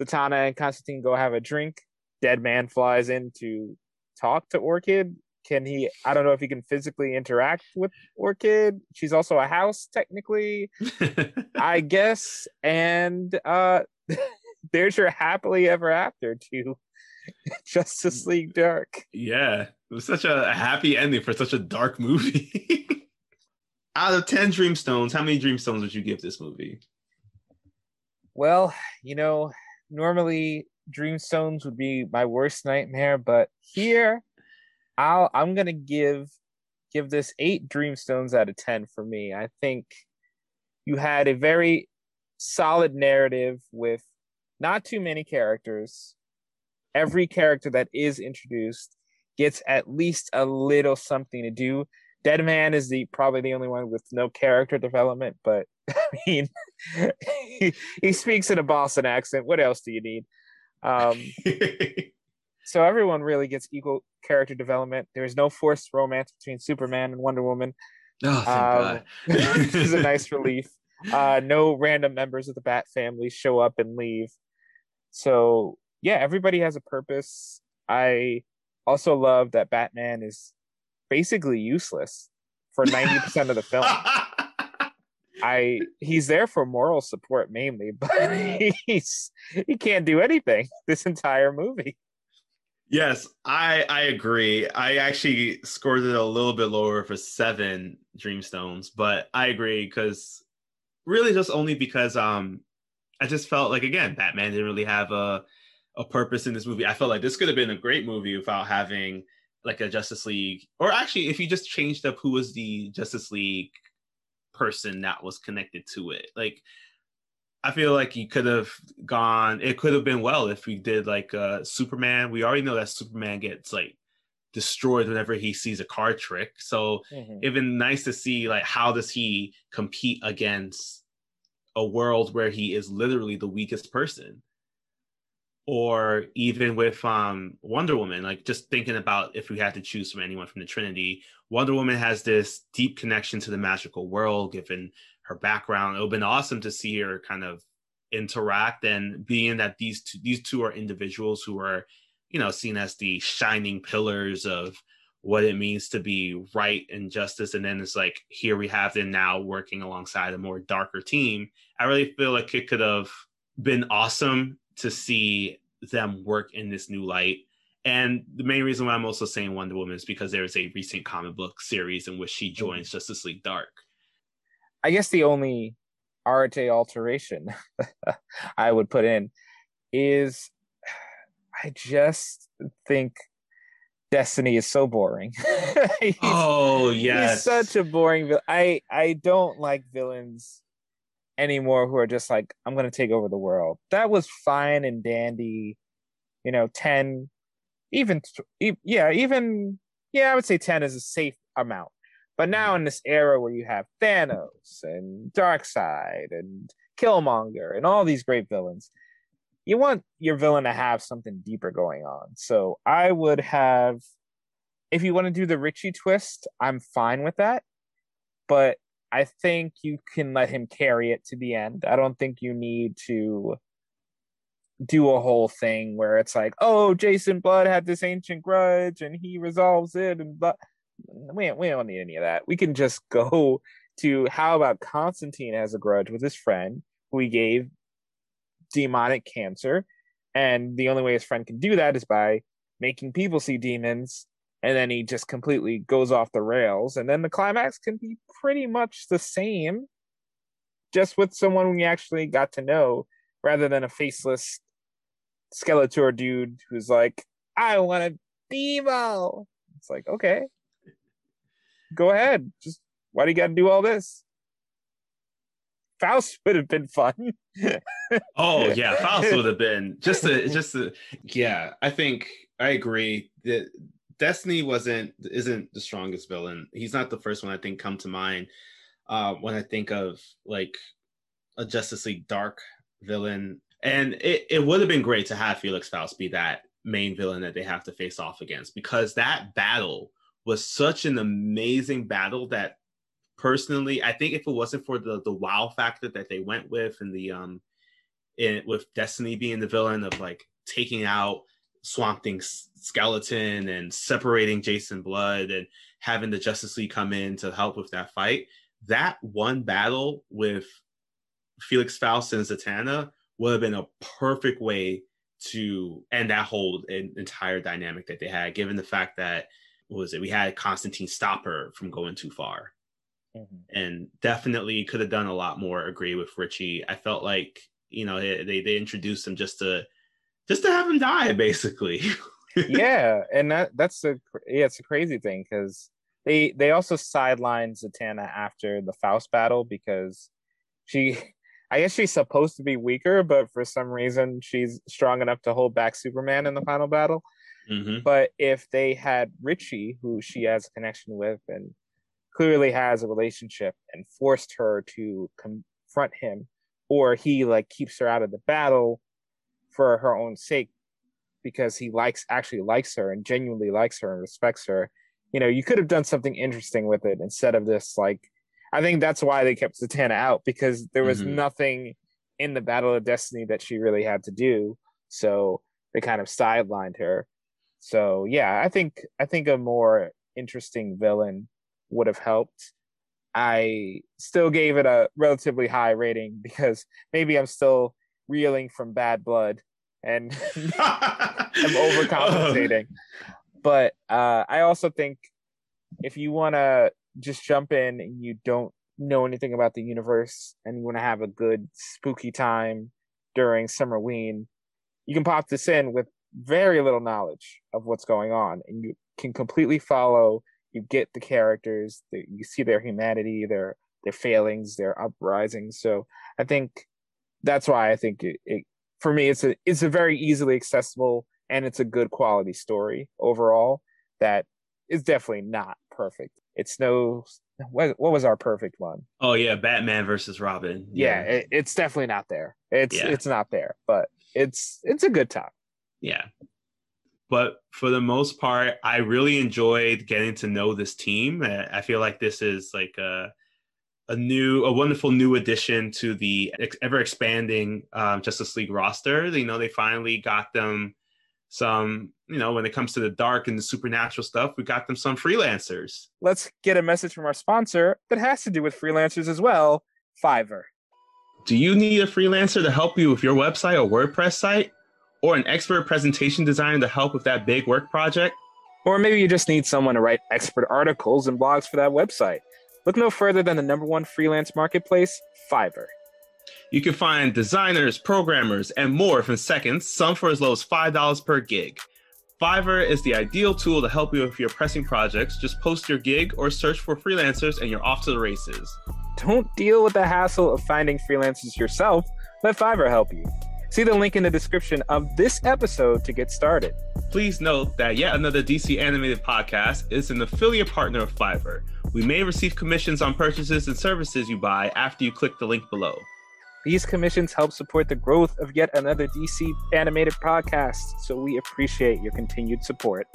zatanna and Constantine go have a drink. Dead man flies in to talk to Orchid. Can he? I don't know if he can physically interact with Orchid. She's also a house, technically, I guess. And uh there's your happily ever after to Justice League Dark. Yeah, it was such a happy ending for such a dark movie. Out of 10 Dreamstones, how many Dreamstones would you give this movie? Well, you know, normally Dreamstones would be my worst nightmare, but here I'll I'm gonna give give this eight Dreamstones out of ten for me. I think you had a very solid narrative with not too many characters. Every character that is introduced gets at least a little something to do. Dead Man is the probably the only one with no character development, but I mean, he, he speaks in a Boston accent. What else do you need? Um, so everyone really gets equal character development. There's no forced romance between Superman and Wonder Woman. oh, thank Um, God. which is a nice relief. Uh, no random members of the Bat family show up and leave. So yeah, everybody has a purpose. I also love that Batman is basically useless for 90% of the film. I he's there for moral support mainly, but he's he can't do anything this entire movie. Yes, I I agree. I actually scored it a little bit lower for seven Dreamstones, but I agree because really just only because um I just felt like again Batman didn't really have a a purpose in this movie. I felt like this could have been a great movie without having like a Justice League, or actually if you just changed up who was the Justice League person that was connected to it, like. I feel like you could have gone. It could have been well if we did like uh Superman. We already know that Superman gets like destroyed whenever he sees a card trick. So it'd been nice to see like how does he compete against a world where he is literally the weakest person. Or even with um Wonder Woman, like just thinking about if we had to choose from anyone from the Trinity, Wonder Woman has this deep connection to the magical world, given her background. It would have been awesome to see her kind of interact and being that these two, these two are individuals who are, you know, seen as the shining pillars of what it means to be right and justice. And then it's like here we have them now working alongside a more darker team. I really feel like it could have been awesome to see them work in this new light. And the main reason why I'm also saying Wonder Woman is because there is a recent comic book series in which she mm-hmm. joins Justice League Dark. I guess the only arte alteration I would put in is I just think Destiny is so boring. He's- Oh He's yes, such a boring vil- I I don't like villains anymore who are just like I'm going to take over the world. That was fine and dandy, you know, 10 even e- yeah, even yeah, I would say 10 is a safe amount. But now mm-hmm. in this era where you have Thanos and Darkseid and Killmonger and all these great villains, you want your villain to have something deeper going on. So I would have if you want to do the Richie twist, I'm fine with that. But I think you can let him carry it to the end. I don't think you need to do a whole thing where it's like, oh, Jason Blood had this ancient grudge and he resolves it and but we we don't need any of that. We can just go to how about Constantine has a grudge with his friend who he gave demonic cancer, and the only way his friend can do that is by making people see demons, and then he just completely goes off the rails, and then the climax can be pretty much the same, just with someone we actually got to know rather than a faceless Skeletor dude who's like, I want a Devo. It's like, okay, go ahead. Just why do you got to do all this? Faust would have been fun. Oh yeah, Faust would have been just a just a yeah. I think I agree that Destiny wasn't isn't the strongest villain. He's not the first one I think come to mind uh, when I think of like a Justice League Dark villain. And it, it would have been great to have Felix Faust be that main villain that they have to face off against because that battle was such an amazing battle that personally I think if it wasn't for the the wow factor that they went with and the um in with Destiny being the villain of like taking out Swamp Thing's skeleton and separating Jason Blood and having the Justice League come in to help with that fight. That one battle with Felix Faust and Zatanna would have been a perfect way to end that whole entire dynamic that they had, given the fact that what was it? We had Constantine stop her from going too far. Mm-hmm. And definitely could have done a lot more. Agree with Richie. I felt like you know they they introduced him just to just to have him die basically yeah and that that's a yeah it's a crazy thing because they they also sidelined zatanna after the faust battle because she i guess she's supposed to be weaker but for some reason she's strong enough to hold back superman in the final battle mm-hmm. but if they had richie who she has a connection with and clearly has a relationship and forced her to confront him or he like keeps her out of the battle for her own sake because he likes actually likes her and genuinely likes her and respects her you know you could have done something interesting with it instead of this like i think that's why they kept zatanna out because there was mm-hmm. nothing in the battle of destiny that she really had to do so they kind of sidelined her so yeah i think i think a more interesting villain would have helped I still gave it a relatively high rating because maybe I'm still reeling from bad blood and I'm overcompensating. But uh, I also think if you want to just jump in and you don't know anything about the universe and you want to have a good spooky time during Summerween, you can pop this in with very little knowledge of what's going on and you can completely follow you get the characters, you see their humanity, their their failings, their uprisings. So I think that's why I think it, it for me it's a it's a very easily accessible and it's a good quality story overall that is definitely not perfect. It's no what, what was our perfect one? Oh yeah, Batman versus Robin. Yeah, yeah it, it's definitely not there. It's yeah. it's not there, but it's it's a good time. Yeah but for the most part, I really enjoyed getting to know this team. I feel like this is like a a new, a wonderful new addition to the ever expanding um, Justice League roster. You know, they finally got them some, you know, when it comes to the dark and the supernatural stuff, we got them some freelancers. Let's get a message from our sponsor that has to do with freelancers as well Fiverr. Do you need a freelancer to help you with your website or WordPress site? Or an expert presentation designer to help with that big work project? Or maybe you just need someone to write expert articles and blogs for that website. Look no further than the number one freelance marketplace, Fiverr. You can find designers, programmers, and more from seconds, some for as low as $5 per gig. Fiverr is the ideal tool to help you with your pressing projects. Just post your gig or search for freelancers and you're off to the races. Don't deal with the hassle of finding freelancers yourself. Let Fiverr help you. See the link in the description of this episode to get started. Please note that yet another DC animated podcast is an affiliate partner of Fiverr. We may receive commissions on purchases and services you buy after you click the link below. These commissions help support the growth of yet another DC animated podcast, so we appreciate your continued support.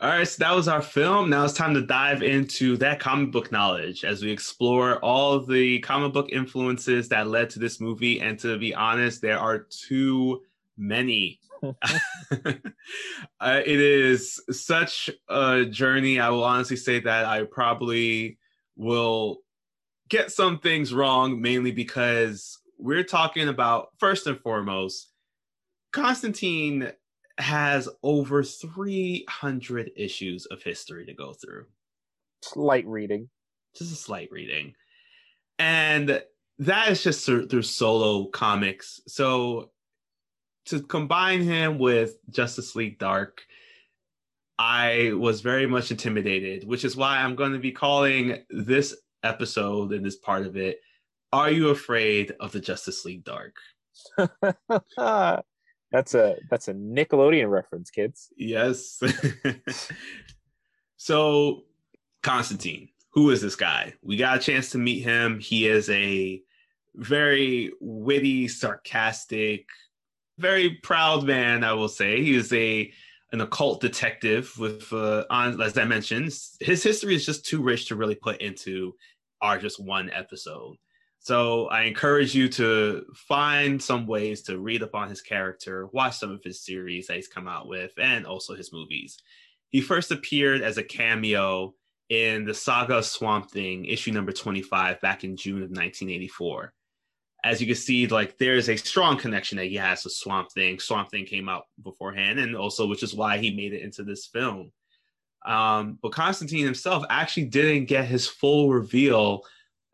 All right, so that was our film. Now it's time to dive into that comic book knowledge as we explore all the comic book influences that led to this movie. And to be honest, there are too many. uh, it is such a journey. I will honestly say that I probably will get some things wrong, mainly because we're talking about, first and foremost, Constantine has over 300 issues of history to go through. Slight reading. Just a slight reading. And that is just through, through solo comics. So to combine him with Justice League Dark, I was very much intimidated, which is why I'm going to be calling this episode and this part of it Are You Afraid of the Justice League Dark? that's a that's a Nickelodeon reference, kids. Yes. so Constantine, who is this guy? We got a chance to meet him. He is a very witty, sarcastic, very proud man, I will say. He is a an occult detective with uh, on as I mentioned, his history is just too rich to really put into our just one episode. So I encourage you to find some ways to read up on his character, watch some of his series that he's come out with, and also his movies. He first appeared as a cameo in the Saga of Swamp Thing, issue number 25, back in June of 1984. As you can see, like there's a strong connection that he has with Swamp Thing. Swamp Thing came out beforehand, and also which is why he made it into this film. Um, but Constantine himself actually didn't get his full reveal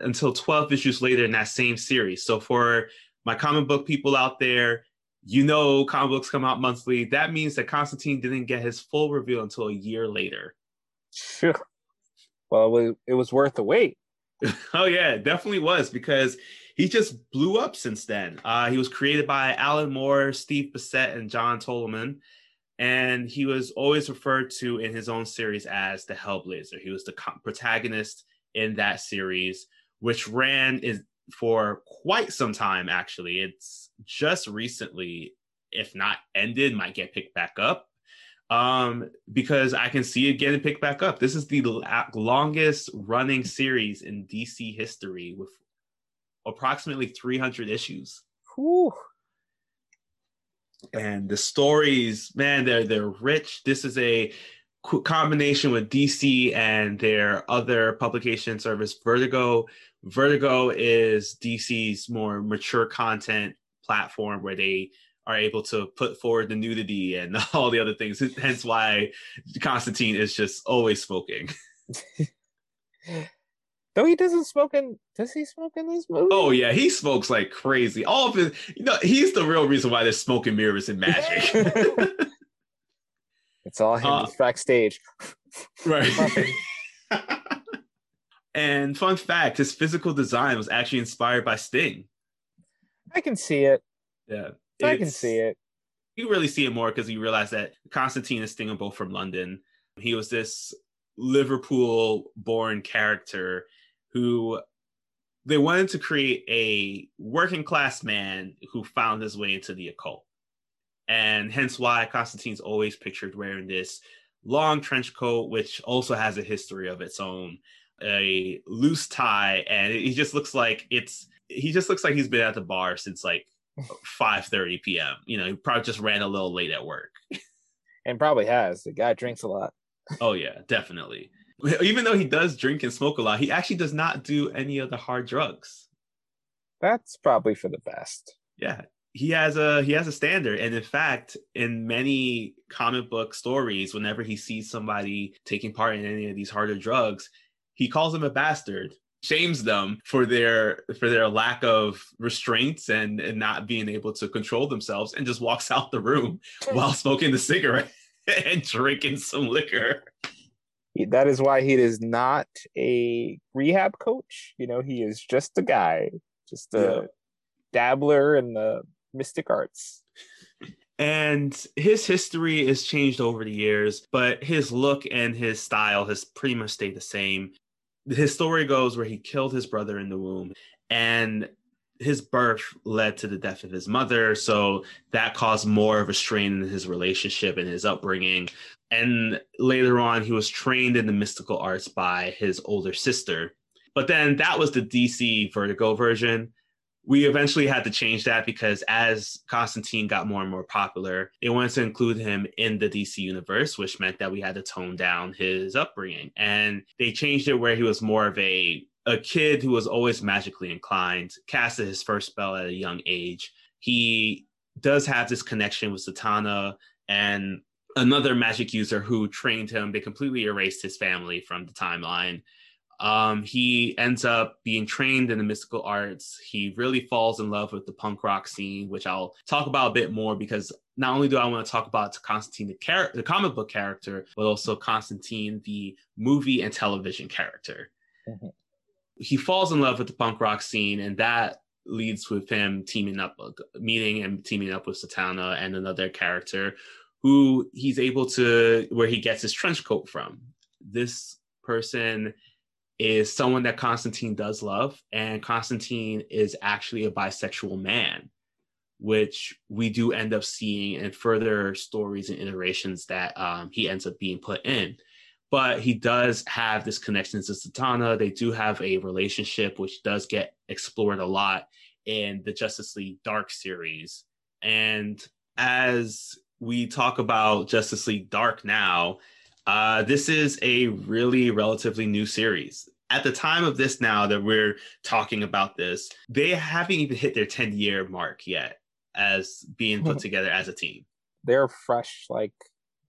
until 12 issues later in that same series. So for my comic book people out there, you know comic books come out monthly. That means that Constantine didn't get his full reveal until a year later. Sure. Well, it was worth the wait. oh yeah, it definitely was because he just blew up since then. Uh, he was created by Alan Moore, Steve Bissette, and John Totleben, and he was always referred to in his own series as the Hellblazer. He was the co- protagonist in that series which ran is for quite some time actually. It's just recently, if not ended, might get picked back up. Um, because I can see it getting picked back up. This is the longest running series in DC history with approximately 300 issues. Whew. And the stories, man, they're they're rich. This is a combination with DC and their other publication service, Vertigo, Vertigo is DC's more mature content platform where they are able to put forward the nudity and all the other things. Hence why Constantine is just always smoking. Though he doesn't smoke in, does he smoke in this movie? Oh yeah, he smokes like crazy. All of his, you know, he's the real reason why there's smoking mirrors in magic. it's all him uh, backstage. Right. And fun fact, his physical design was actually inspired by Sting. I can see it. Yeah. I can see it. You really see it more because you realize that Constantine and Sting are both from London. He was this Liverpool born character who they wanted to create a working class man who found his way into the occult. And hence why Constantine's always pictured wearing this long trench coat, which also has a history of its own a loose tie, and he just looks like it's he just looks like he's been at the bar since like 5:30 p.m. You know, he probably just ran a little late at work. and probably has. The guy drinks a lot. oh yeah, definitely. Even though he does drink and smoke a lot, he actually does not do any of the hard drugs. That's probably for the best. Yeah. He has a he has a standard. And in fact in many comic book stories whenever he sees somebody taking part in any of these harder drugs he calls them a bastard shames them for their for their lack of restraints and, and not being able to control themselves and just walks out the room while smoking the cigarette and drinking some liquor. That is why he is not a rehab coach. You know he is just a guy just a yeah. dabbler in the mystic arts. And his history has changed over the years, but his look and his style has pretty much stayed the same. His story goes where he killed his brother in the womb and his birth led to the death of his mother so that caused more of a strain in his relationship and his upbringing. And later on he was trained in the mystical arts by his older sister. But then that was the dc vertigo version we eventually had to change that because as Constantine got more and more popular, they wanted to include him in the DC universe, which meant that we had to tone down his upbringing. And they changed it where he was more of a a kid who was always magically inclined, casted his first spell at a young age. He does have this connection with Zatanna and another magic user who trained him. They completely erased his family from the timeline Um, he ends up being trained in the mystical arts. He really falls in love with the punk rock scene, which I'll talk about a bit more because not only do I want to talk about Constantine, the, the comic book character, but also Constantine, the movie and television character. Mhm. He falls in love with the punk rock scene, and that leads with him teaming up, meeting and teaming up with Zatanna and another character who he's able to, where he gets his trench coat from. This person is someone that Constantine does love, and Constantine is actually a bisexual man, which we do end up seeing in further stories and iterations that um, he ends up being put in. But he does have this connection to Zatanna. They do have a relationship, which does get explored a lot in the Justice League Dark series. And as we talk about Justice League Dark now, uh, this is a really relatively new series. At the time of this, now that we're talking about this, they haven't even hit their 10 year mark yet as being put together as a team. They're fresh like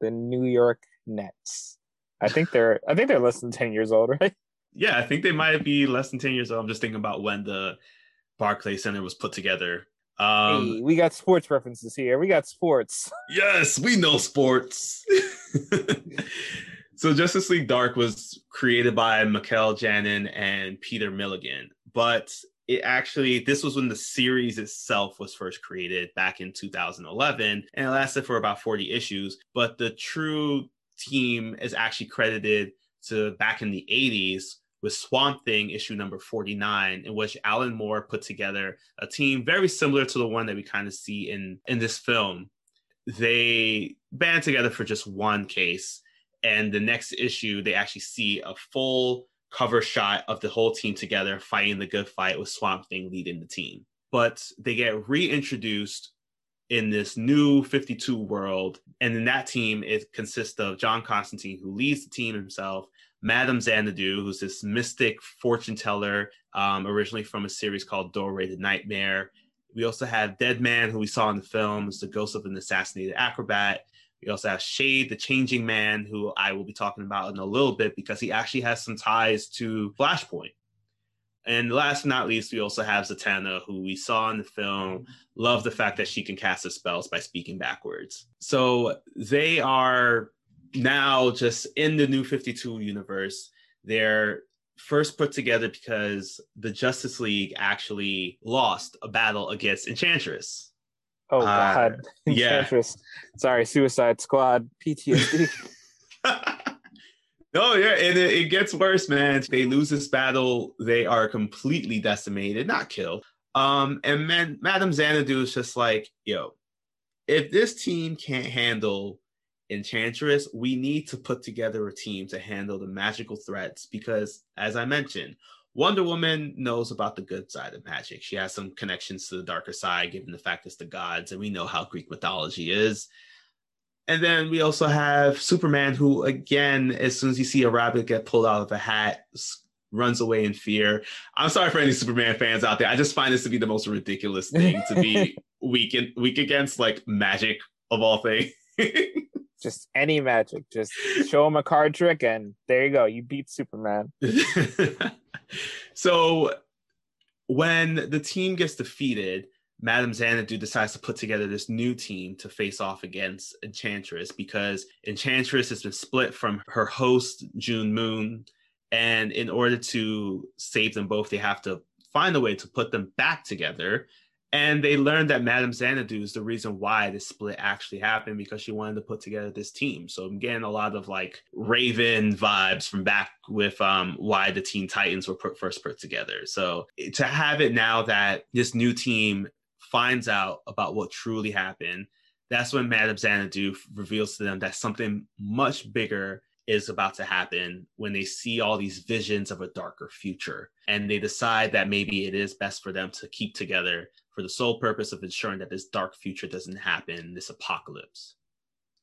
the New York Nets. I think they're I think they're less than ten years old, right? Yeah, I think they might be less than 10 years old. I'm just thinking about when the Barclay Center was put together. Um, hey, we got sports references here. We got sports. Yes, we know sports. so Justice League Dark was created by Mikel Janin and Peter Milligan, but it actually this was when the series itself was first created back in 2011 and it lasted for about 40 issues, but the true team is actually credited to back in the 80s with Swamp Thing issue number 49, in which Alan Moore put together a team very similar to the one that we kind of see in, in this film. They band together for just one case, and the next issue, they actually see a full cover shot of the whole team together fighting the good fight with Swamp Thing leading the team. But they get reintroduced in this new 52 world. And in that team, it consists of John Constantine, who leads the team himself, Madame Xanadu, who's this mystic fortune teller, um, originally from a series called Doorway to Nightmare. We also have Dead Man, who we saw in the film, is the ghost of an assassinated acrobat. We also have Shade, the changing man, who I will be talking about in a little bit because he actually has some ties to Flashpoint. And last but not least, we also have Zatanna, who we saw in the film, love the fact that she can cast her spells by speaking backwards. So they are now just in the new 52 universe. They're first put together because the Justice League actually lost a battle against Enchantress. Oh Uh, god. yeah. Enchantress. Sorry, Suicide Squad, PTSD. No, yeah, and it, it gets worse, man. They lose this battle, they are completely decimated, not killed. Um, and man, Madame Xanadu is just like, yo, if this team can't handle Enchantress, we need to put together a team to handle the magical threats because, as I mentioned, Wonder Woman knows about the good side of magic. She has some connections to the darker side, given the fact it's the gods, and we know how Greek mythology is. And then we also have Superman, who, again, as soon as you see a rabbit get pulled out of a hat, runs away in fear. I'm sorry for any Superman fans out there. I just find this to be the most ridiculous thing to be weak in, weak against, like magic of all things. Just any magic. Just show him a card trick and there you go. You beat Superman. so when the team gets defeated, Madame Xanadu decides to put together this new team to face off against Enchantress because Enchantress has been split from her host, June Moon. And in order to save them both, they have to find a way to put them back together. And they learned that Madame Xanadu is the reason why this split actually happened because she wanted to put together this team. So I'm getting a lot of like Raven vibes from back with um, why the Teen Titans were put, first put together. So to have it now that this new team finds out about what truly happened, that's when Madame Xanadu reveals to them that something much bigger is about to happen when they see all these visions of a darker future. And they decide that maybe it is best for them to keep together for the sole purpose of ensuring that this dark future doesn't happen, this apocalypse.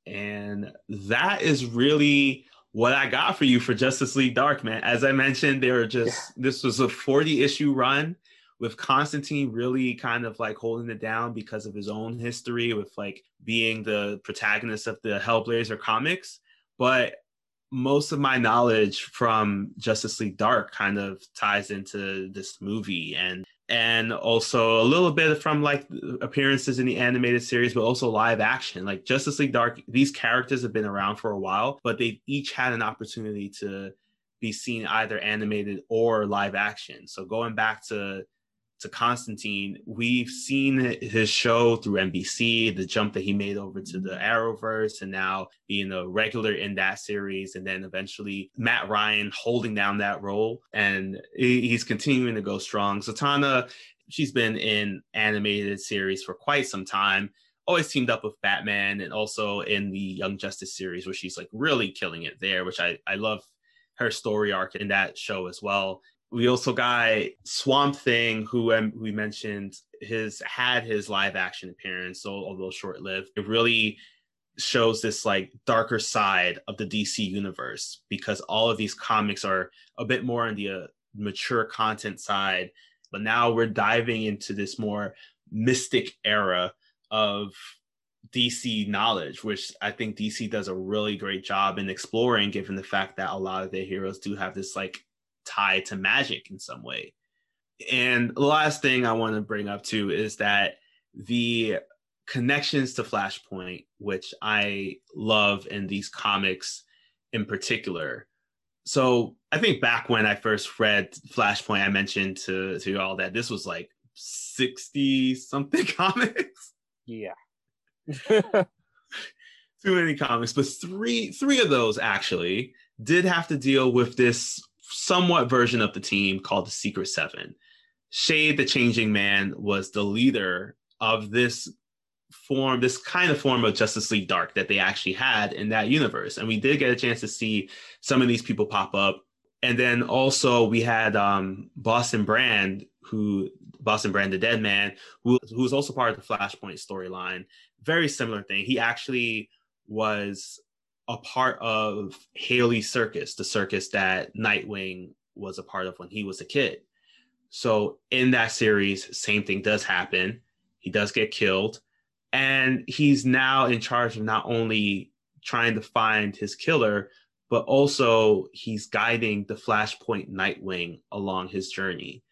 And that is really what I got for you for Justice League Dark, man. As I mentioned, there are just this was a 40 issue run with Constantine really kind of like holding it down because of his own history with like being the protagonist of the Hellblazer comics. But most of my knowledge from Justice League Dark kind of ties into this movie and and also a little bit from like appearances in the animated series but also live action. Like Justice League Dark these characters have been around for a while but they've each had an opportunity to be seen either animated or live action. So going back to to Constantine, we've seen his show through NBC, the jump that he made over to the Arrowverse, and now being a regular in that series, and then eventually Matt Ryan holding down that role, and he's continuing to go strong. Zatanna, she's been in animated series for quite some time. Always teamed up with Batman, and also in the Young Justice series, where she's like really killing it there, which I I love her story arc in that show as well we also got Swamp Thing, who um, we mentioned his had his live action appearance, so although short lived, it really shows this like darker side of the DC universe because all of these comics are a bit more on the uh, mature content side, but now we're diving into this more mystic era of DC knowledge, which I think DC does a really great job in exploring, given the fact that a lot of their heroes do have this like tied to magic in some way. And the last thing I want to bring up too is that the connections to Flashpoint, which I love in these comics in particular. So I think back when I first read Flashpoint, I mentioned to to all that this was like 60 something comics. Yeah. Too many comics, but three three of those actually did have to deal with this somewhat version of the team called the Secret Seven. Shade the Changing Man was the leader of this form, this kind of form of Justice League Dark that they actually had in that universe. And we did get a chance to see some of these people pop up. And then also we had um, Boston Brand, who Boston Brand, the Dead Man, who who was also part of the Flashpoint storyline. Very similar thing. He actually was a part of Haly Circus, the circus that Nightwing was a part of when he was a kid. So in that series, same thing does happen. He does get killed, and he's now in charge of not only trying to find his killer, but also he's guiding the Flashpoint Nightwing along his journey.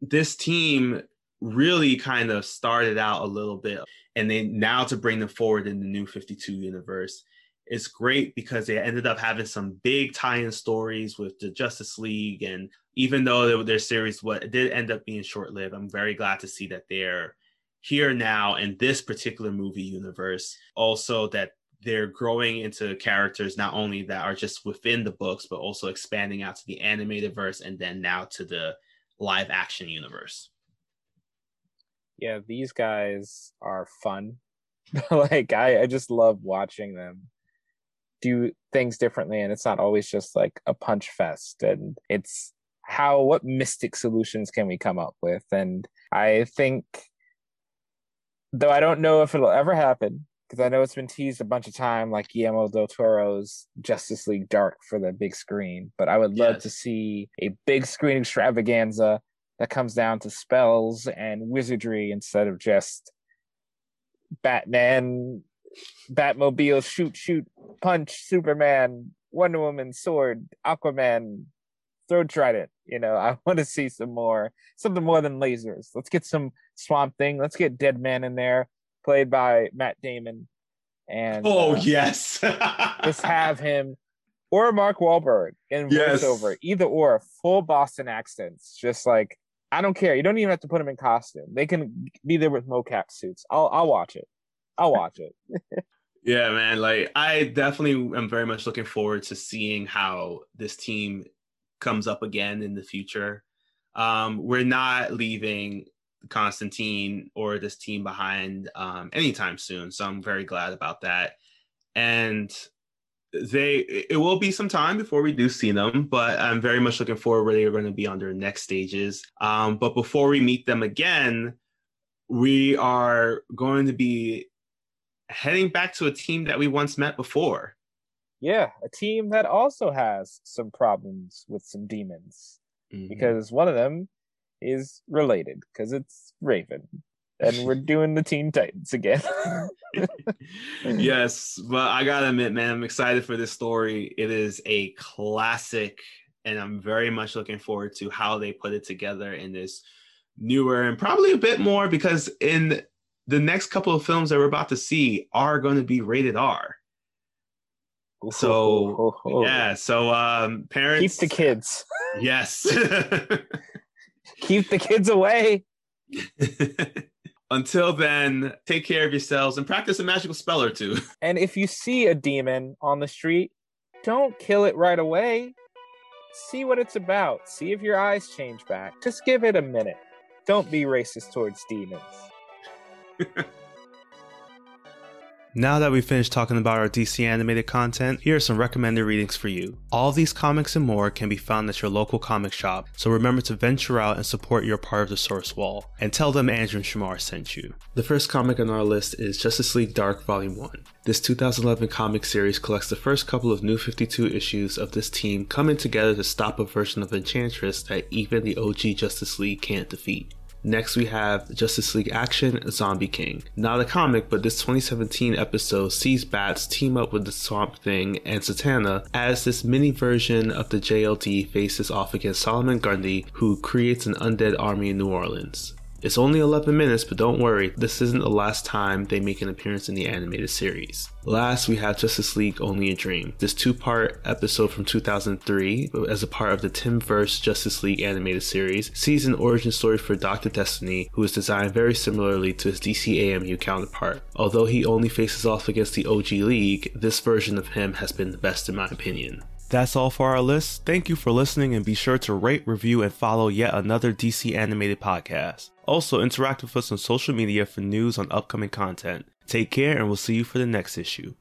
This team really kind of started out a little bit, and then now to bring them forward in the new 52 universe it's great because they ended up having some big tie-in stories with the Justice League, and even though their series what did end up being short-lived, I'm very glad to see that they're here now in this particular movie universe. Also, that they're growing into characters not only that are just within the books, but also expanding out to the animated verse and then now to the live action universe. Yeah, these guys are fun. like I, I just love watching them do things differently and it's not always just like a punch fest and it's how what mystic solutions can we come up with and i think though i don't know if it'll ever happen because i know it's been teased a bunch of time like guillermo del toro's justice league dark for the big screen but i would love yes. to see a big screen extravaganza that comes down to spells and wizardry instead of just batman Batmobile, shoot, shoot, punch, Superman, Wonder Woman, sword, Aquaman, throw trident. You know, I want to see some more, something more than lasers. Let's get some Swamp Thing. Let's get Dead Man in there, played by Matt Damon. And oh uh, yes, just have him or Mark Wahlberg in yes. voiceover, either or, full Boston accents. Just like I don't care. You don't even have to put them in costume. They can be there with mocap suits. I'll I'll watch it. I'll watch it. yeah, man. Like I definitely am very much looking forward to seeing how this team comes up again in the future. Um, we're not leaving Constantine or this team behind um, anytime soon, so I'm very glad about that. And they it will be some time before we do see them but i'm very much looking forward where they're going to be on their next stages um, but before we meet them again we are going to be heading back to a team that we once met before. Yeah, a team that also has some problems with some demons mm-hmm. because one of them is related because it's Raven. and we're doing the Teen Titans again. yes, but I gotta admit, man, I'm excited for this story. It is a classic, and I'm very much looking forward to how they put it together in this newer and probably a bit more because in the next couple of films that we're about to see are going to be rated R. So yeah, so um parents keep the kids. Yes. keep the kids away. Until then, take care of yourselves and practice a magical spell or two. And if you see a demon on the street, don't kill it right away. See what it's about. See if your eyes change back. Just give it a minute. Don't be racist towards demons. Now that we've finished talking about our DC animated content, here are some recommended readings for you. All these comics and more can be found at your local comic shop, so remember to venture out and support your part of the source wall, and tell them Andrew and Shamar sent you. The first comic on our list is Justice League Dark Volume 1. This 2011 comic series collects the first couple of new 52 issues of this team coming together to stop a version of Enchantress that even the OG Justice League can't defeat. Next, we have Justice League Action Zombie King. Not a comic, but this 2017 episode sees Bats team up with the Swamp Thing and Zatanna as this mini version of the JLD faces off against Solomon Grundy, who creates an undead army in New Orleans. It's only 11 minutes, but don't worry, this isn't the last time they make an appearance in the animated series. Last, we have Justice League Only a Dream. This two part episode from 2003, as a part of the Timmverse Justice League animated series, sees an origin story for Dr. Destiny, who is designed very similarly to his DC AMU counterpart. Although he only faces off against the OG League, this version of him has been the best in my opinion. That's all for our list. Thank you for listening and be sure to rate, review, and follow yet another DC animated podcast. Also, interact with us on social media for news on upcoming content. Take care and we'll see you for the next issue.